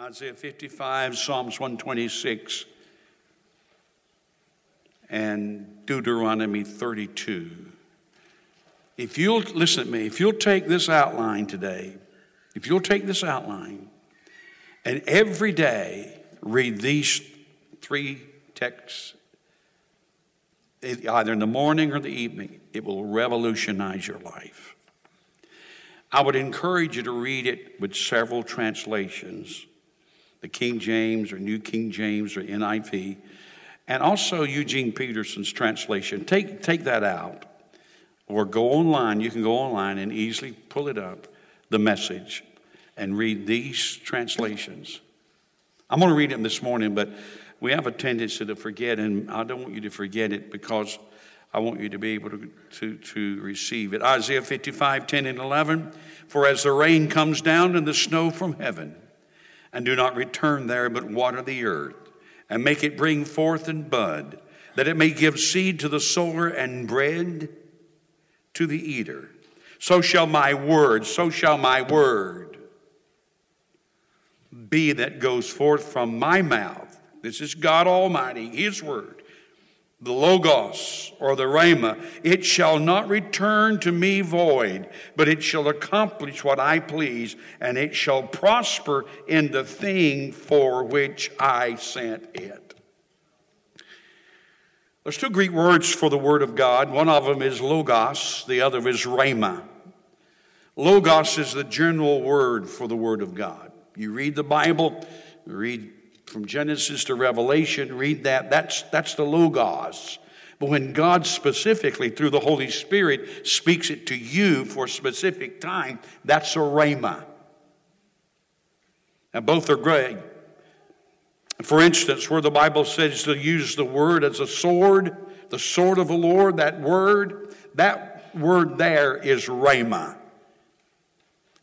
Isaiah 55, Psalms 126, and Deuteronomy 32. If you'll listen to me, if you'll take this outline today, if you'll take this outline and every day read these three texts, either in the morning or the evening, it will revolutionize your life. I would encourage you to read it with several translations the King James or New King James or NIV, and also Eugene Peterson's translation. Take, take that out or go online. You can go online and easily pull it up, the message, and read these translations. I'm going to read them this morning, but we have a tendency to forget, and I don't want you to forget it because I want you to be able to, to, to receive it. Isaiah 55, 10 and 11. For as the rain comes down and the snow from heaven, and do not return there, but water the earth, and make it bring forth and bud, that it may give seed to the sower and bread to the eater. So shall my word, so shall my word be that goes forth from my mouth. This is God Almighty, His word the Logos or the Rhema, it shall not return to me void, but it shall accomplish what I please, and it shall prosper in the thing for which I sent it. There's two Greek words for the Word of God. One of them is Logos, the other is Rhema. Logos is the general word for the Word of God. You read the Bible, read from Genesis to Revelation, read that. That's, that's the Logos. But when God specifically, through the Holy Spirit, speaks it to you for a specific time, that's a Rhema. And both are great. For instance, where the Bible says to use the word as a sword, the sword of the Lord, that word, that word there is Rhema.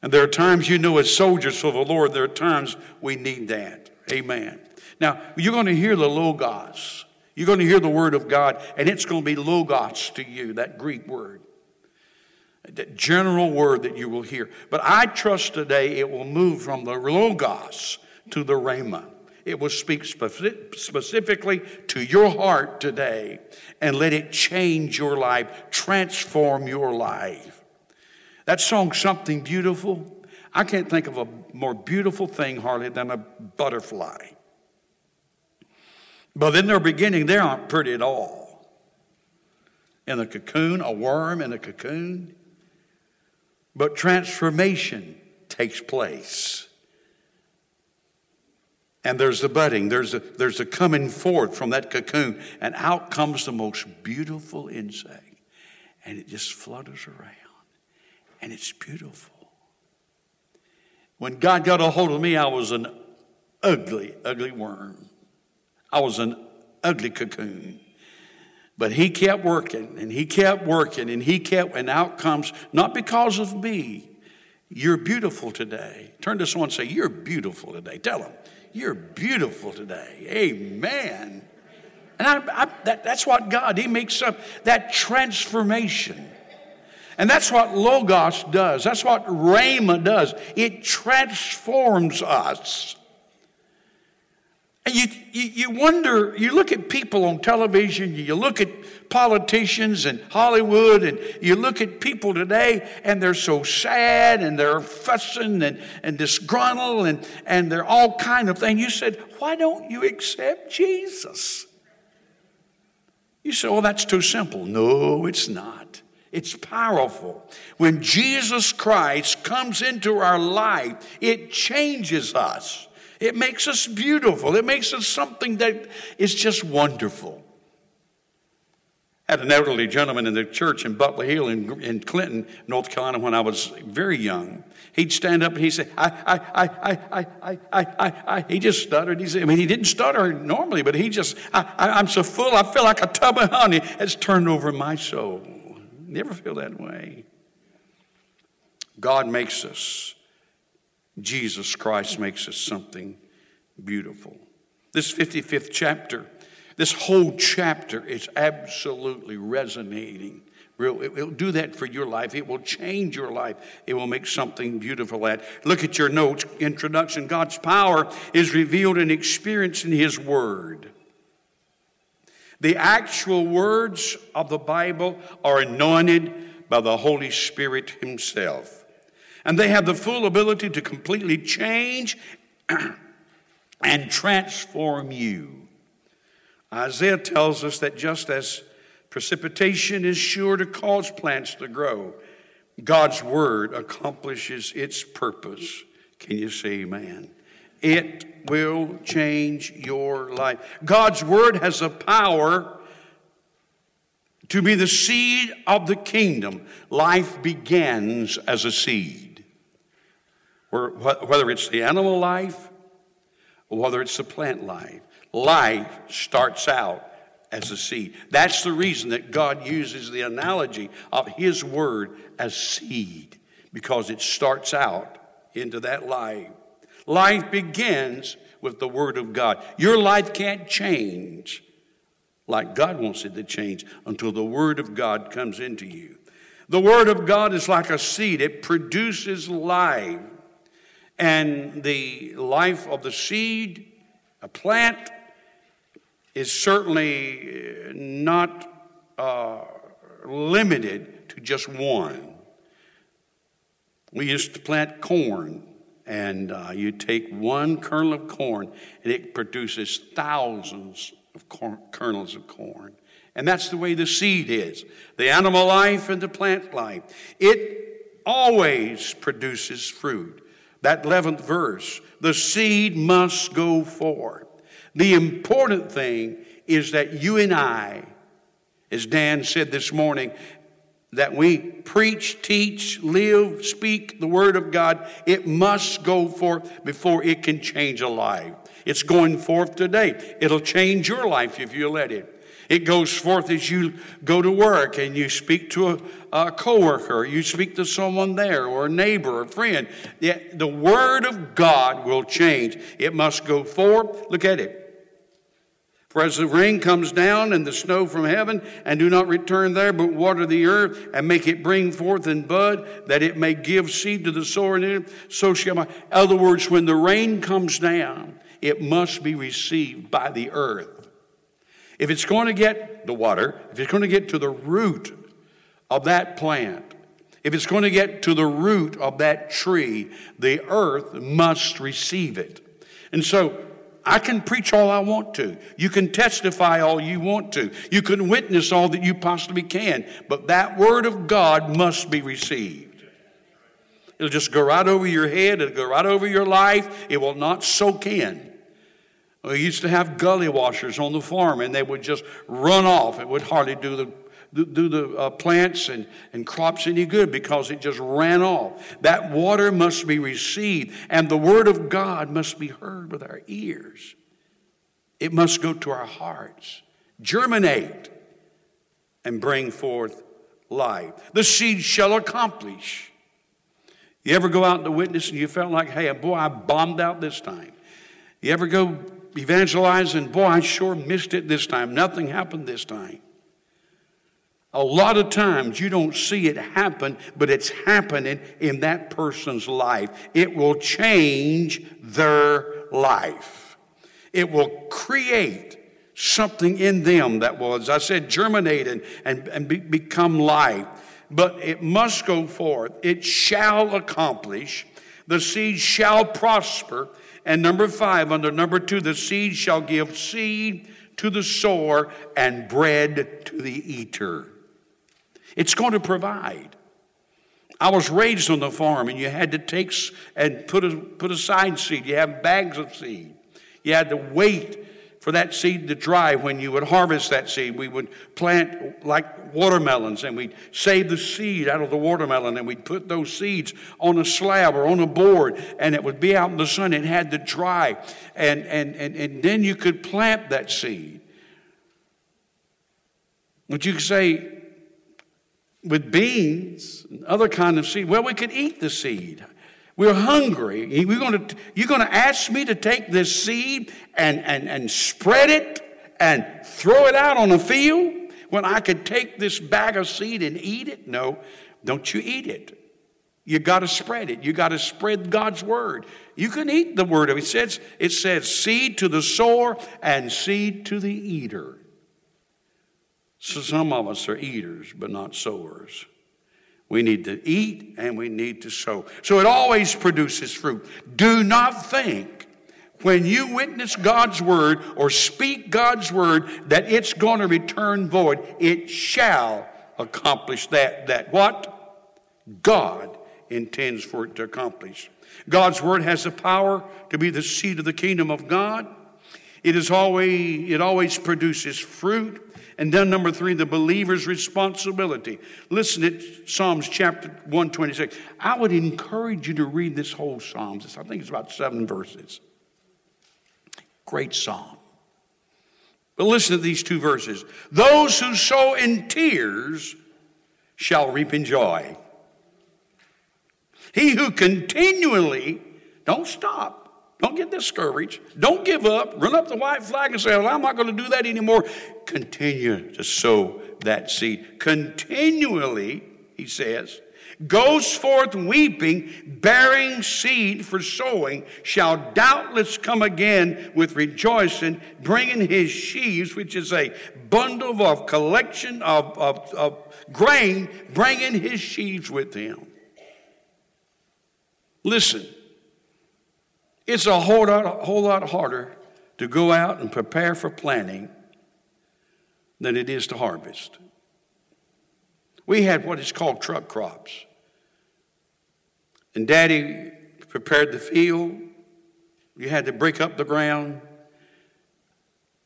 And there are times, you know, as soldiers for the Lord, there are times we need that. Amen. Now, you're going to hear the Logos. You're going to hear the Word of God, and it's going to be Logos to you, that Greek word. That general word that you will hear. But I trust today it will move from the Logos to the Rhema. It will speak specifically to your heart today and let it change your life, transform your life. That song, Something Beautiful, I can't think of a more beautiful thing, hardly, than a butterfly. But in their beginning, they aren't pretty at all. In a cocoon, a worm in a cocoon. But transformation takes place. And there's the budding, there's a, there's a coming forth from that cocoon, and out comes the most beautiful insect. And it just flutters around, and it's beautiful. When God got a hold of me, I was an ugly, ugly worm. I was an ugly cocoon. But he kept working and he kept working and he kept, and out comes, not because of me, you're beautiful today. Turn to someone and say, You're beautiful today. Tell them, You're beautiful today. Amen. And I, I, that, that's what God, He makes up that transformation. And that's what Logos does. That's what Rhema does. It transforms us. And you, you, you wonder, you look at people on television, you look at politicians and Hollywood, and you look at people today, and they're so sad, and they're fussing and, and disgruntled, and, and they're all kind of things. You said, why don't you accept Jesus? You say, well, that's too simple. No, it's not. It's powerful. When Jesus Christ comes into our life, it changes us. It makes us beautiful. It makes us something that is just wonderful. I had an elderly gentleman in the church in Butler Hill in, in Clinton, North Carolina, when I was very young. He'd stand up and he'd say, I, I, I, I, I, I, I, I. He just stuttered. He said, I mean, he didn't stutter normally, but he just, I, I, I'm so full, I feel like a tub of honey has turned over my soul. Never feel that way. God makes us, Jesus Christ makes us something beautiful. This 55th chapter, this whole chapter is absolutely resonating It will do that for your life. It will change your life. It will make something beautiful at. Look at your notes. Introduction. God's power is revealed and experienced in His Word. The actual words of the Bible are anointed by the Holy Spirit Himself. And they have the full ability to completely change and transform you. Isaiah tells us that just as precipitation is sure to cause plants to grow, God's word accomplishes its purpose. Can you say amen? It will change your life. God's word has a power to be the seed of the kingdom. Life begins as a seed. Whether it's the animal life or whether it's the plant life, life starts out as a seed. That's the reason that God uses the analogy of His word as seed, because it starts out into that life. Life begins with the Word of God. Your life can't change like God wants it to change until the Word of God comes into you. The Word of God is like a seed, it produces life. And the life of the seed, a plant, is certainly not uh, limited to just one. We used to plant corn and uh, you take one kernel of corn and it produces thousands of kernels of corn. And that's the way the seed is the animal life and the plant life. It always produces fruit. That 11th verse the seed must go forth. The important thing is that you and I, as Dan said this morning, that we preach, teach, live, speak the Word of God, it must go forth before it can change a life. It's going forth today. It'll change your life if you let it. It goes forth as you go to work and you speak to a, a coworker, you speak to someone there, or a neighbor, or a friend. The, the Word of God will change. It must go forth. Look at it. For as the rain comes down and the snow from heaven, and do not return there, but water the earth, and make it bring forth and bud, that it may give seed to the sower, and so shall my. In other words, when the rain comes down, it must be received by the earth. If it's going to get the water, if it's going to get to the root of that plant, if it's going to get to the root of that tree, the earth must receive it. And so I can preach all I want to. You can testify all you want to. You can witness all that you possibly can. But that word of God must be received. It'll just go right over your head, it'll go right over your life. It will not soak in. We used to have gully washers on the farm, and they would just run off. It would hardly do the do the uh, plants and, and crops any good because it just ran off. That water must be received, and the Word of God must be heard with our ears. It must go to our hearts, germinate, and bring forth life. The seed shall accomplish. You ever go out to witness and you felt like, hey, boy, I bombed out this time? You ever go evangelize and boy, I sure missed it this time. Nothing happened this time. A lot of times you don't see it happen, but it's happening in that person's life. It will change their life. It will create something in them that will, as I said, germinate and, and, and be, become life. But it must go forth. It shall accomplish. The seed shall prosper. And number five, under number two, the seed shall give seed to the sower and bread to the eater. It's going to provide. I was raised on the farm, and you had to take and put, a, put aside seed. You have bags of seed. You had to wait for that seed to dry when you would harvest that seed. We would plant like watermelons, and we'd save the seed out of the watermelon, and we'd put those seeds on a slab or on a board, and it would be out in the sun. It had to dry, and, and, and, and then you could plant that seed. But you could say, with beans and other kind of seed. Well, we could eat the seed. We're hungry. We're to, you're going to ask me to take this seed and, and, and spread it and throw it out on a field? when I could take this bag of seed and eat it? No, don't you eat it. You got to spread it. You got to spread God's word. You can eat the word of. It says, it says seed to the sower and seed to the eater. So some of us are eaters, but not sowers. We need to eat and we need to sow. So it always produces fruit. Do not think when you witness God's word or speak God's word that it's going to return void. It shall accomplish that. That what? God intends for it to accomplish. God's word has the power to be the seed of the kingdom of God. It is always it always produces fruit. And then number three, the believer's responsibility. Listen to Psalms chapter 126. I would encourage you to read this whole Psalms. I think it's about seven verses. Great psalm. But listen to these two verses. Those who sow in tears shall reap in joy. He who continually, don't stop, don't get discouraged. Don't give up. Run up the white flag and say, Well, I'm not going to do that anymore. Continue to sow that seed. Continually, he says, goes forth weeping, bearing seed for sowing, shall doubtless come again with rejoicing, bringing his sheaves, which is a bundle of collection of, of, of grain, bringing his sheaves with him. Listen, it's a whole lot, whole lot harder to go out and prepare for planting than it is to harvest. We had what is called truck crops. And daddy prepared the field. You had to break up the ground.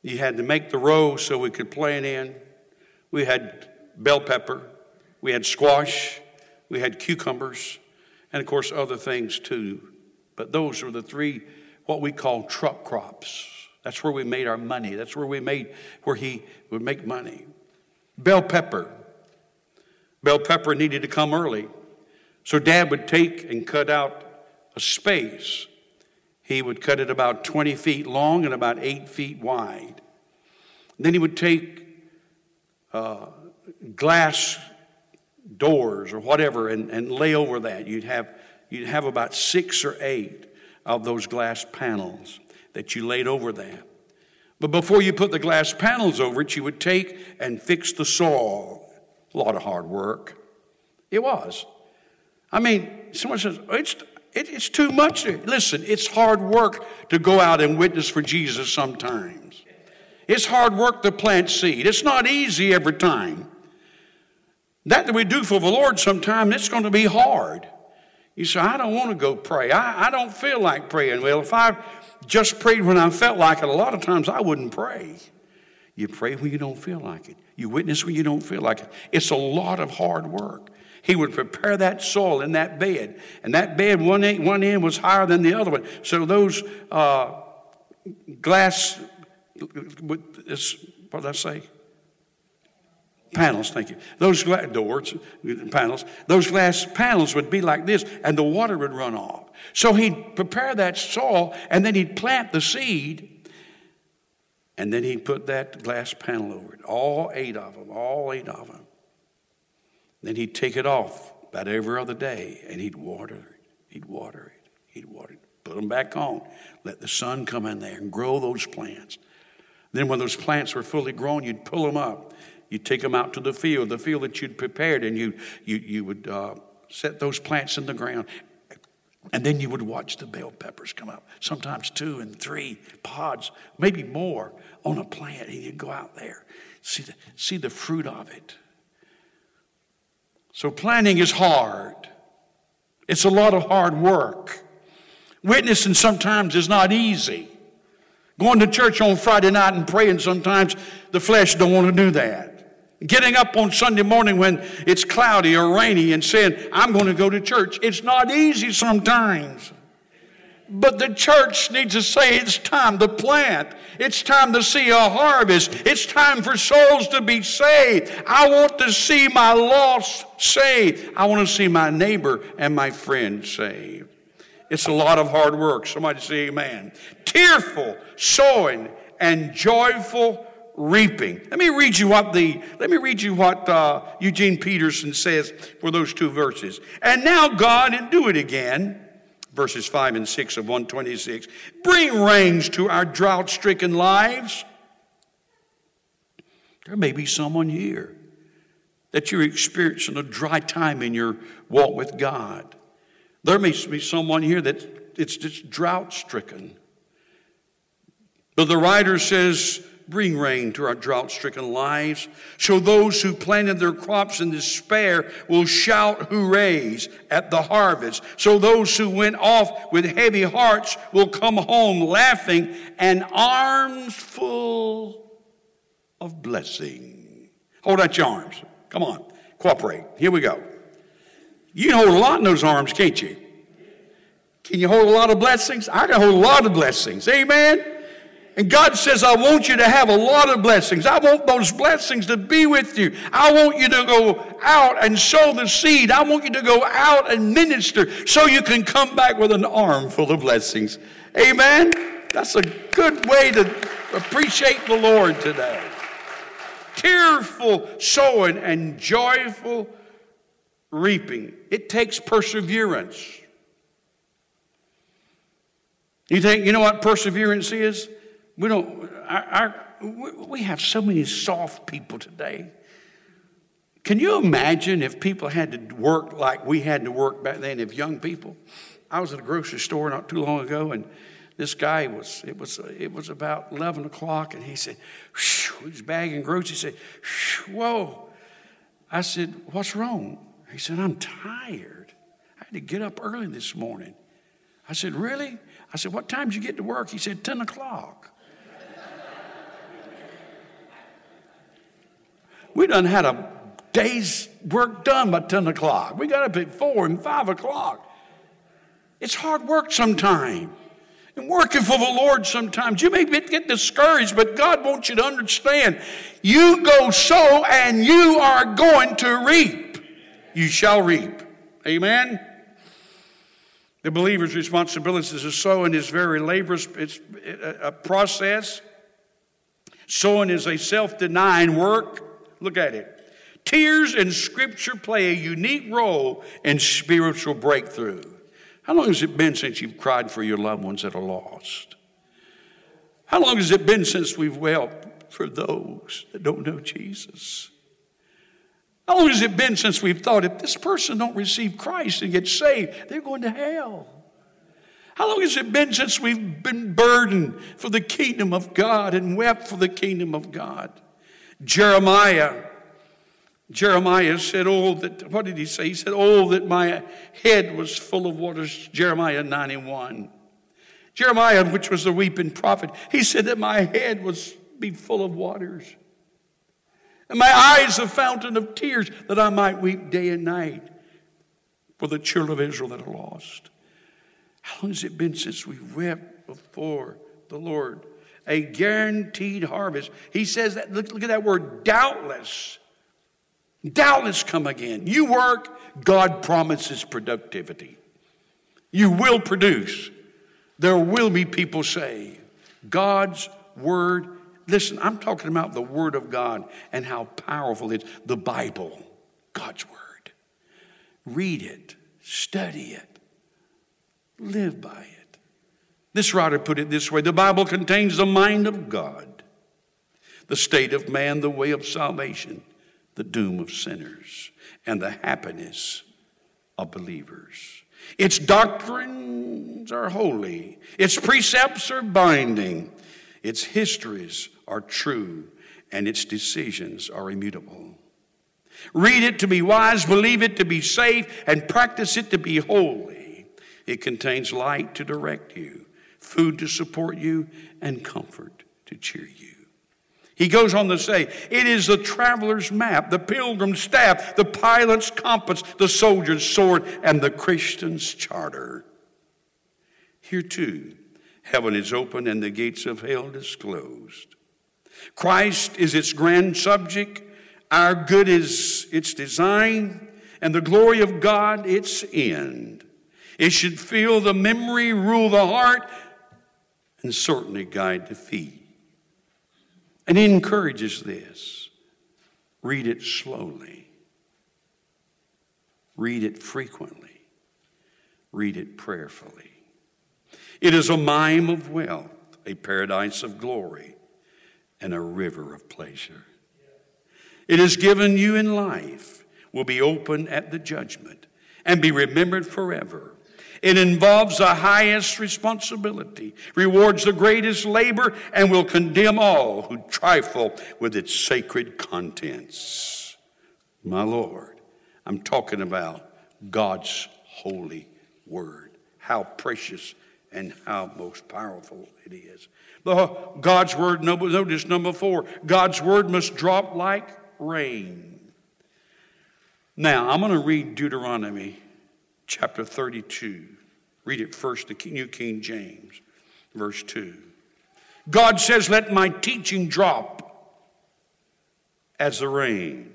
You had to make the row so we could plant in. We had bell pepper. We had squash. We had cucumbers. And of course, other things too. But those were the three, what we call truck crops. That's where we made our money. That's where we made, where he would make money. Bell pepper. Bell pepper needed to come early. So dad would take and cut out a space. He would cut it about 20 feet long and about eight feet wide. Then he would take uh, glass doors or whatever and, and lay over that. You'd have you'd have about six or eight of those glass panels that you laid over that. But before you put the glass panels over it, you would take and fix the saw. A lot of hard work. It was. I mean, someone says, it's, it, it's too much. Listen, it's hard work to go out and witness for Jesus sometimes. It's hard work to plant seed. It's not easy every time. That that we do for the Lord sometimes, it's going to be hard. You say, I don't want to go pray. I, I don't feel like praying. Well, if I just prayed when I felt like it, a lot of times I wouldn't pray. You pray when you don't feel like it. You witness when you don't feel like it. It's a lot of hard work. He would prepare that soil in that bed, and that bed one end, one end was higher than the other one. So those uh, glass, what did I say? Panels, thank you. Those glass doors, panels, those glass panels would be like this, and the water would run off. So he'd prepare that soil, and then he'd plant the seed, and then he'd put that glass panel over it. All eight of them, all eight of them. Then he'd take it off about every other day, and he'd water it. He'd water it. He'd water it. Put them back on. Let the sun come in there and grow those plants. Then, when those plants were fully grown, you'd pull them up you take them out to the field, the field that you'd prepared, and you, you, you would uh, set those plants in the ground. And then you would watch the bell peppers come up, sometimes two and three pods, maybe more on a plant. And you'd go out there, see the, see the fruit of it. So planning is hard, it's a lot of hard work. Witnessing sometimes is not easy. Going to church on Friday night and praying sometimes the flesh don't want to do that. Getting up on Sunday morning when it's cloudy or rainy and saying, I'm going to go to church. It's not easy sometimes. But the church needs to say it's time to plant. It's time to see a harvest. It's time for souls to be saved. I want to see my lost saved. I want to see my neighbor and my friend saved. It's a lot of hard work. Somebody say amen. Tearful sowing and joyful reaping. Let me read you what the let me read you what uh, Eugene Peterson says for those two verses. And now God, and do it again, verses five and six of one twenty six. Bring rains to our drought stricken lives. There may be someone here that you're experiencing a dry time in your walk with God. There may be someone here that it's just drought stricken. But the writer says, Bring rain to our drought stricken lives. So those who planted their crops in despair will shout hoorays at the harvest. So those who went off with heavy hearts will come home laughing and arms full of blessing. Hold out your arms. Come on, cooperate. Here we go. You can hold a lot in those arms, can't you? Can you hold a lot of blessings? I can hold a lot of blessings. Amen. And God says, I want you to have a lot of blessings. I want those blessings to be with you. I want you to go out and sow the seed. I want you to go out and minister so you can come back with an arm full of blessings. Amen? That's a good way to appreciate the Lord today. Tearful sowing and joyful reaping. It takes perseverance. You think, you know what perseverance is? We don't, our, our, we have so many soft people today. Can you imagine if people had to work like we had to work back then, if young people? I was at a grocery store not too long ago, and this guy was, it was, it was about 11 o'clock, and he said, he was bagging groceries. He said, whoa. I said, what's wrong? He said, I'm tired. I had to get up early this morning. I said, really? I said, what time did you get to work? He said, 10 o'clock. We done had a day's work done by 10 o'clock. We got up at 4 and 5 o'clock. It's hard work sometimes. And working for the Lord sometimes. You may get discouraged, but God wants you to understand you go sow and you are going to reap. You shall reap. Amen? The believer's responsibility is to sow in his very labors. It's a process. Sowing is a self denying work. Look at it. Tears in Scripture play a unique role in spiritual breakthrough. How long has it been since you've cried for your loved ones that are lost? How long has it been since we've wept for those that don't know Jesus? How long has it been since we've thought if this person don't receive Christ and get saved, they're going to hell? How long has it been since we've been burdened for the kingdom of God and wept for the kingdom of God? Jeremiah. Jeremiah said, Oh, that, what did he say? He said, Oh, that my head was full of waters. Jeremiah 91. Jeremiah, which was the weeping prophet, he said that my head was be full of waters. And my eyes a fountain of tears, that I might weep day and night for the children of Israel that are lost. How long has it been since we wept before the Lord? A guaranteed harvest. He says that, look, look at that word, doubtless. Doubtless come again. You work, God promises productivity. You will produce. There will be people say, God's word. Listen, I'm talking about the word of God and how powerful it is. The Bible, God's word. Read it, study it, live by it. This writer put it this way the Bible contains the mind of God, the state of man, the way of salvation, the doom of sinners, and the happiness of believers. Its doctrines are holy, its precepts are binding, its histories are true, and its decisions are immutable. Read it to be wise, believe it to be safe, and practice it to be holy. It contains light to direct you food to support you, and comfort to cheer you. He goes on to say, It is the traveler's map, the pilgrim's staff, the pilot's compass, the soldier's sword, and the Christian's charter. Here too, heaven is open and the gates of hell disclosed. Christ is its grand subject, our good is its design, and the glory of God its end. It should fill the memory, rule the heart, and certainly guide the feet. And he encourages this read it slowly, read it frequently, read it prayerfully. It is a mine of wealth, a paradise of glory, and a river of pleasure. It is given you in life, will be open at the judgment, and be remembered forever. It involves the highest responsibility, rewards the greatest labor, and will condemn all who trifle with its sacred contents. My Lord, I'm talking about God's holy word. How precious and how most powerful it is. God's word, notice number four God's word must drop like rain. Now, I'm going to read Deuteronomy chapter 32. Read it first, the New King James, verse 2. God says, Let my teaching drop as the rain,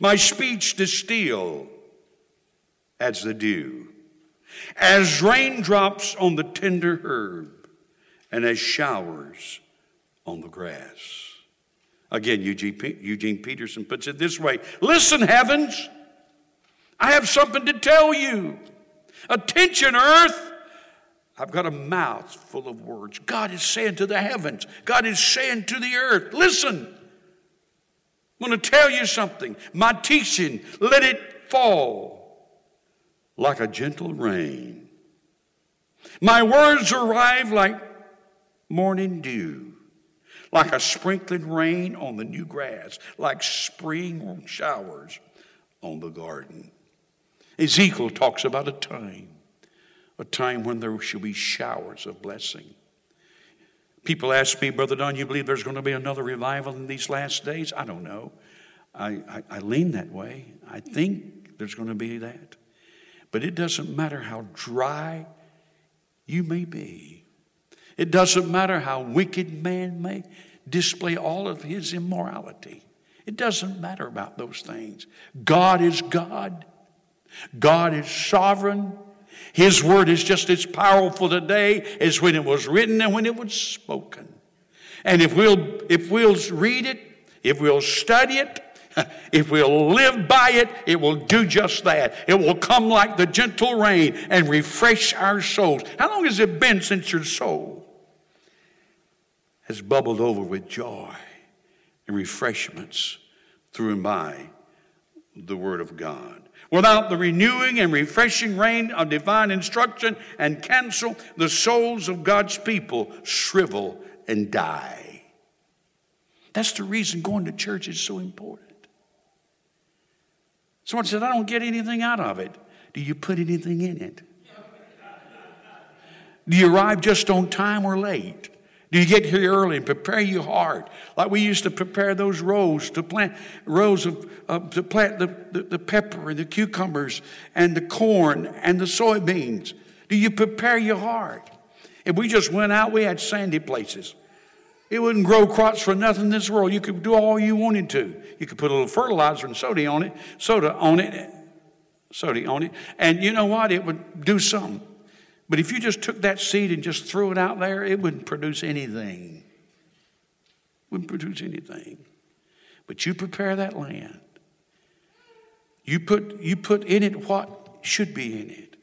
my speech distill as the dew, as raindrops on the tender herb, and as showers on the grass. Again, Eugene Peterson puts it this way Listen, heavens, I have something to tell you. Attention, earth. I've got a mouth full of words. God is saying to the heavens, God is saying to the earth, listen. I'm going to tell you something. My teaching, let it fall like a gentle rain. My words arrive like morning dew, like a sprinkling rain on the new grass, like spring showers on the garden. Ezekiel talks about a time, a time when there shall be showers of blessing. People ask me, Brother Don, you believe there's going to be another revival in these last days? I don't know. I, I, I lean that way. I think there's going to be that. But it doesn't matter how dry you may be, it doesn't matter how wicked man may display all of his immorality. It doesn't matter about those things. God is God. God is sovereign. His word is just as powerful today as when it was written and when it was spoken. And if we'll, if we'll read it, if we'll study it, if we'll live by it, it will do just that. It will come like the gentle rain and refresh our souls. How long has it been since your soul has bubbled over with joy and refreshments through and by the Word of God? Without the renewing and refreshing rain of divine instruction and counsel, the souls of God's people shrivel and die. That's the reason going to church is so important. Someone said, I don't get anything out of it. Do you put anything in it? Do you arrive just on time or late? Do you get here early and prepare your heart? Like we used to prepare those rows to plant rows of uh, to plant the, the, the pepper and the cucumbers and the corn and the soybeans. Do you prepare your heart? If we just went out, we had sandy places. It wouldn't grow crops for nothing in this world. You could do all you wanted to. You could put a little fertilizer and soda on it, soda on it, soda on it, and you know what? It would do something. But if you just took that seed and just threw it out there, it wouldn't produce anything. Wouldn't produce anything. But you prepare that land. You put, you put in it what should be in it.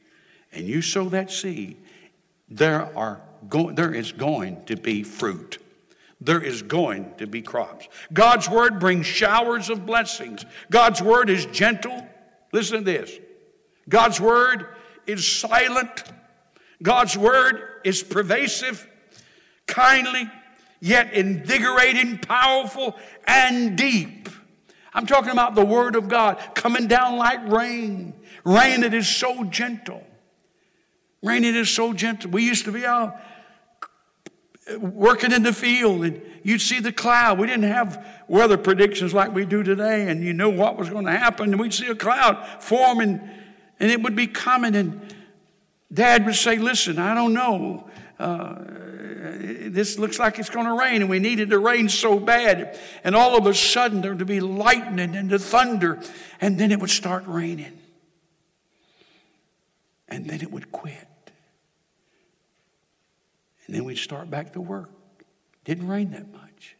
And you sow that seed. There, are go, there is going to be fruit. There is going to be crops. God's word brings showers of blessings. God's word is gentle. Listen to this. God's word is silent God's word is pervasive, kindly, yet invigorating, powerful, and deep. I'm talking about the word of God coming down like rain, rain that is so gentle. Rain that is so gentle. We used to be out working in the field and you'd see the cloud. We didn't have weather predictions like we do today, and you know what was going to happen. And we'd see a cloud forming, and it would be coming, and Dad would say, Listen, I don't know. Uh, this looks like it's going to rain, and we needed to rain so bad. And all of a sudden, there would be lightning and the thunder, and then it would start raining. And then it would quit. And then we'd start back to work. Didn't rain that much.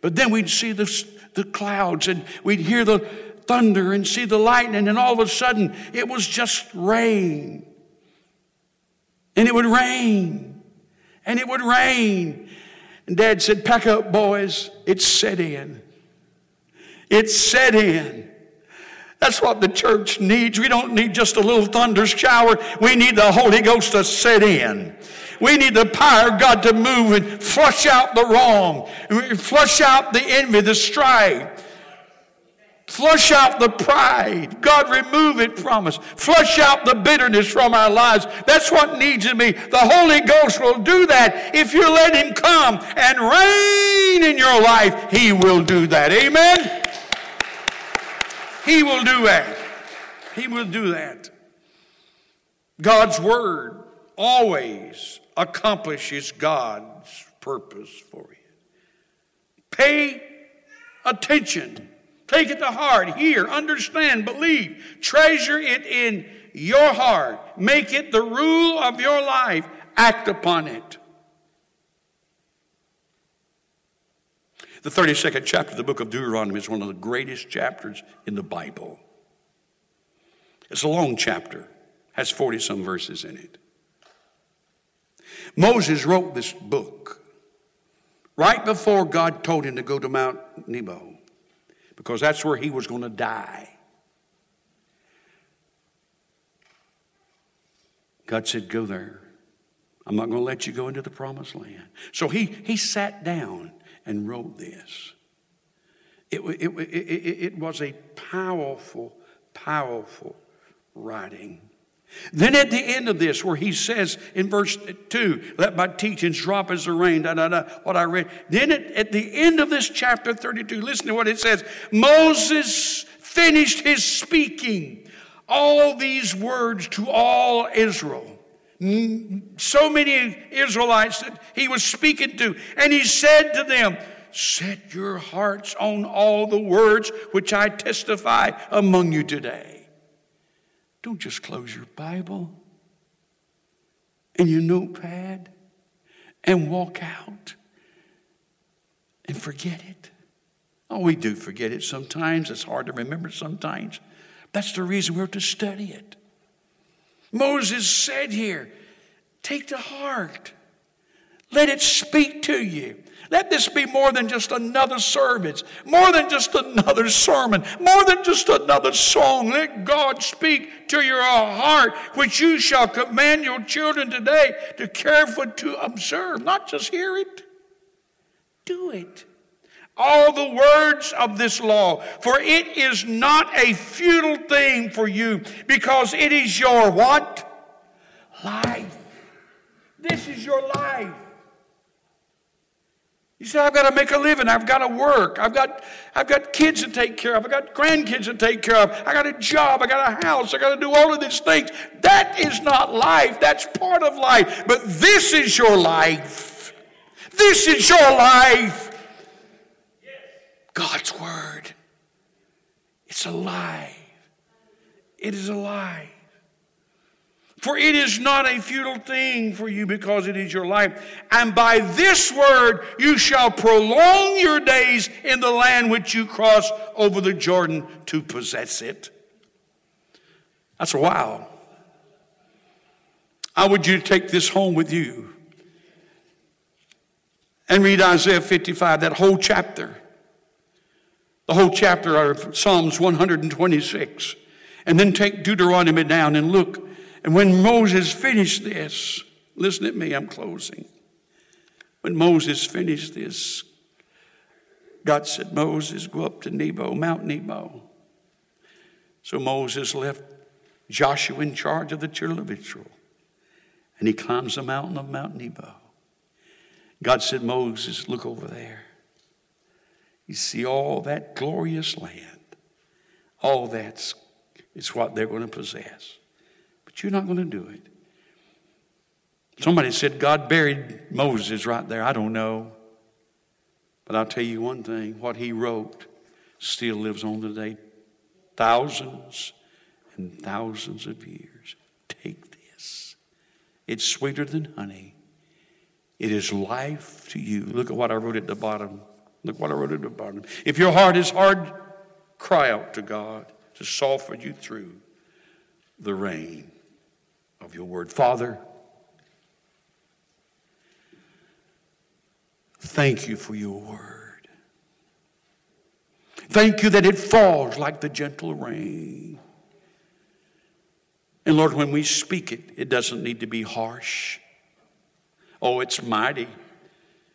But then we'd see the, the clouds and we'd hear the thunder and see the lightning, and all of a sudden it was just rain. And it would rain. And it would rain. And Dad said, Pack up, boys. It's set in. It's set in. That's what the church needs. We don't need just a little thunder shower. We need the Holy Ghost to set in. We need the power of God to move and flush out the wrong, flush out the envy, the strife. Flush out the pride. God, remove it from us. Flush out the bitterness from our lives. That's what needs to be. The Holy Ghost will do that. If you let Him come and reign in your life, He will do that. Amen? He will do that. He will do that. God's Word always accomplishes God's purpose for you. Pay attention Take it to heart. Hear, understand, believe. Treasure it in your heart. Make it the rule of your life. Act upon it. The 32nd chapter of the book of Deuteronomy is one of the greatest chapters in the Bible. It's a long chapter, has 40 some verses in it. Moses wrote this book right before God told him to go to Mount Nebo because that's where he was going to die. God said, Go there. I'm not going to let you go into the promised land. So he, he sat down and wrote this. It, it, it, it, was a powerful, powerful writing. Then at the end of this, where he says in verse 2, let my teachings drop as the rain, da, da, da, what I read. Then at, at the end of this chapter 32, listen to what it says Moses finished his speaking all these words to all Israel. Mm, so many Israelites that he was speaking to. And he said to them, Set your hearts on all the words which I testify among you today. Don't just close your Bible and your notepad and walk out and forget it. Oh, we do forget it sometimes. It's hard to remember sometimes. That's the reason we're to study it. Moses said here, take to heart. Let it speak to you. Let this be more than just another service, more than just another sermon, more than just another song. Let God speak to your heart, which you shall command your children today to carefully to observe, not just hear it, do it. All the words of this law, for it is not a futile thing for you, because it is your what? Life. This is your life. You say, I've got to make a living. I've got to work. I've got, I've got kids to take care of. I've got grandkids to take care of. I got a job. I got a house. I got to do all of these things. That is not life. That's part of life. But this is your life. This is your life. God's Word. It's alive. It is alive. For it is not a futile thing for you because it is your life. And by this word you shall prolong your days in the land which you cross over the Jordan to possess it. That's a wow. I would you take this home with you and read Isaiah 55, that whole chapter. The whole chapter of Psalms 126. And then take Deuteronomy down and look and when Moses finished this, listen at me, I'm closing. When Moses finished this, God said, Moses, go up to Nebo, Mount Nebo. So Moses left Joshua in charge of the children of Israel. And he climbs the mountain of Mount Nebo. God said, Moses, look over there. You see all that glorious land. All that's it's what they're going to possess. You're not going to do it. Somebody said God buried Moses right there. I don't know. But I'll tell you one thing what he wrote still lives on today. Thousands and thousands of years. Take this. It's sweeter than honey. It is life to you. Look at what I wrote at the bottom. Look what I wrote at the bottom. If your heart is hard, cry out to God to soften you through the rain of your word. Father, thank you for your word. Thank you that it falls like the gentle rain. And Lord, when we speak it, it doesn't need to be harsh. Oh, it's mighty,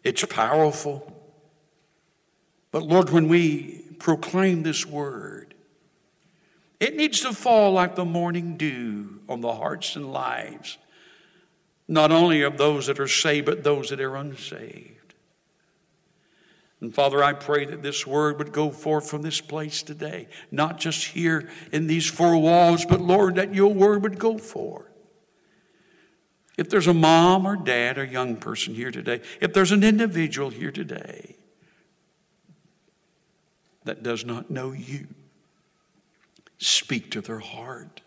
it's powerful. But Lord, when we proclaim this word, it needs to fall like the morning dew on the hearts and lives, not only of those that are saved, but those that are unsaved. And Father, I pray that this word would go forth from this place today, not just here in these four walls, but Lord, that your word would go forth. If there's a mom or dad or young person here today, if there's an individual here today that does not know you, speak to their heart,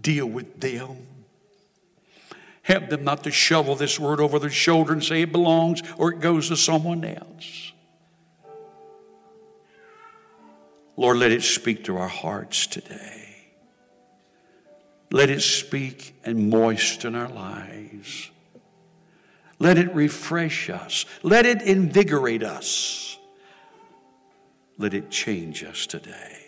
deal with them. Help them not to shovel this word over their shoulder and say it belongs or it goes to someone else. Lord, let it speak to our hearts today. Let it speak and moisten our lives. Let it refresh us. Let it invigorate us. Let it change us today.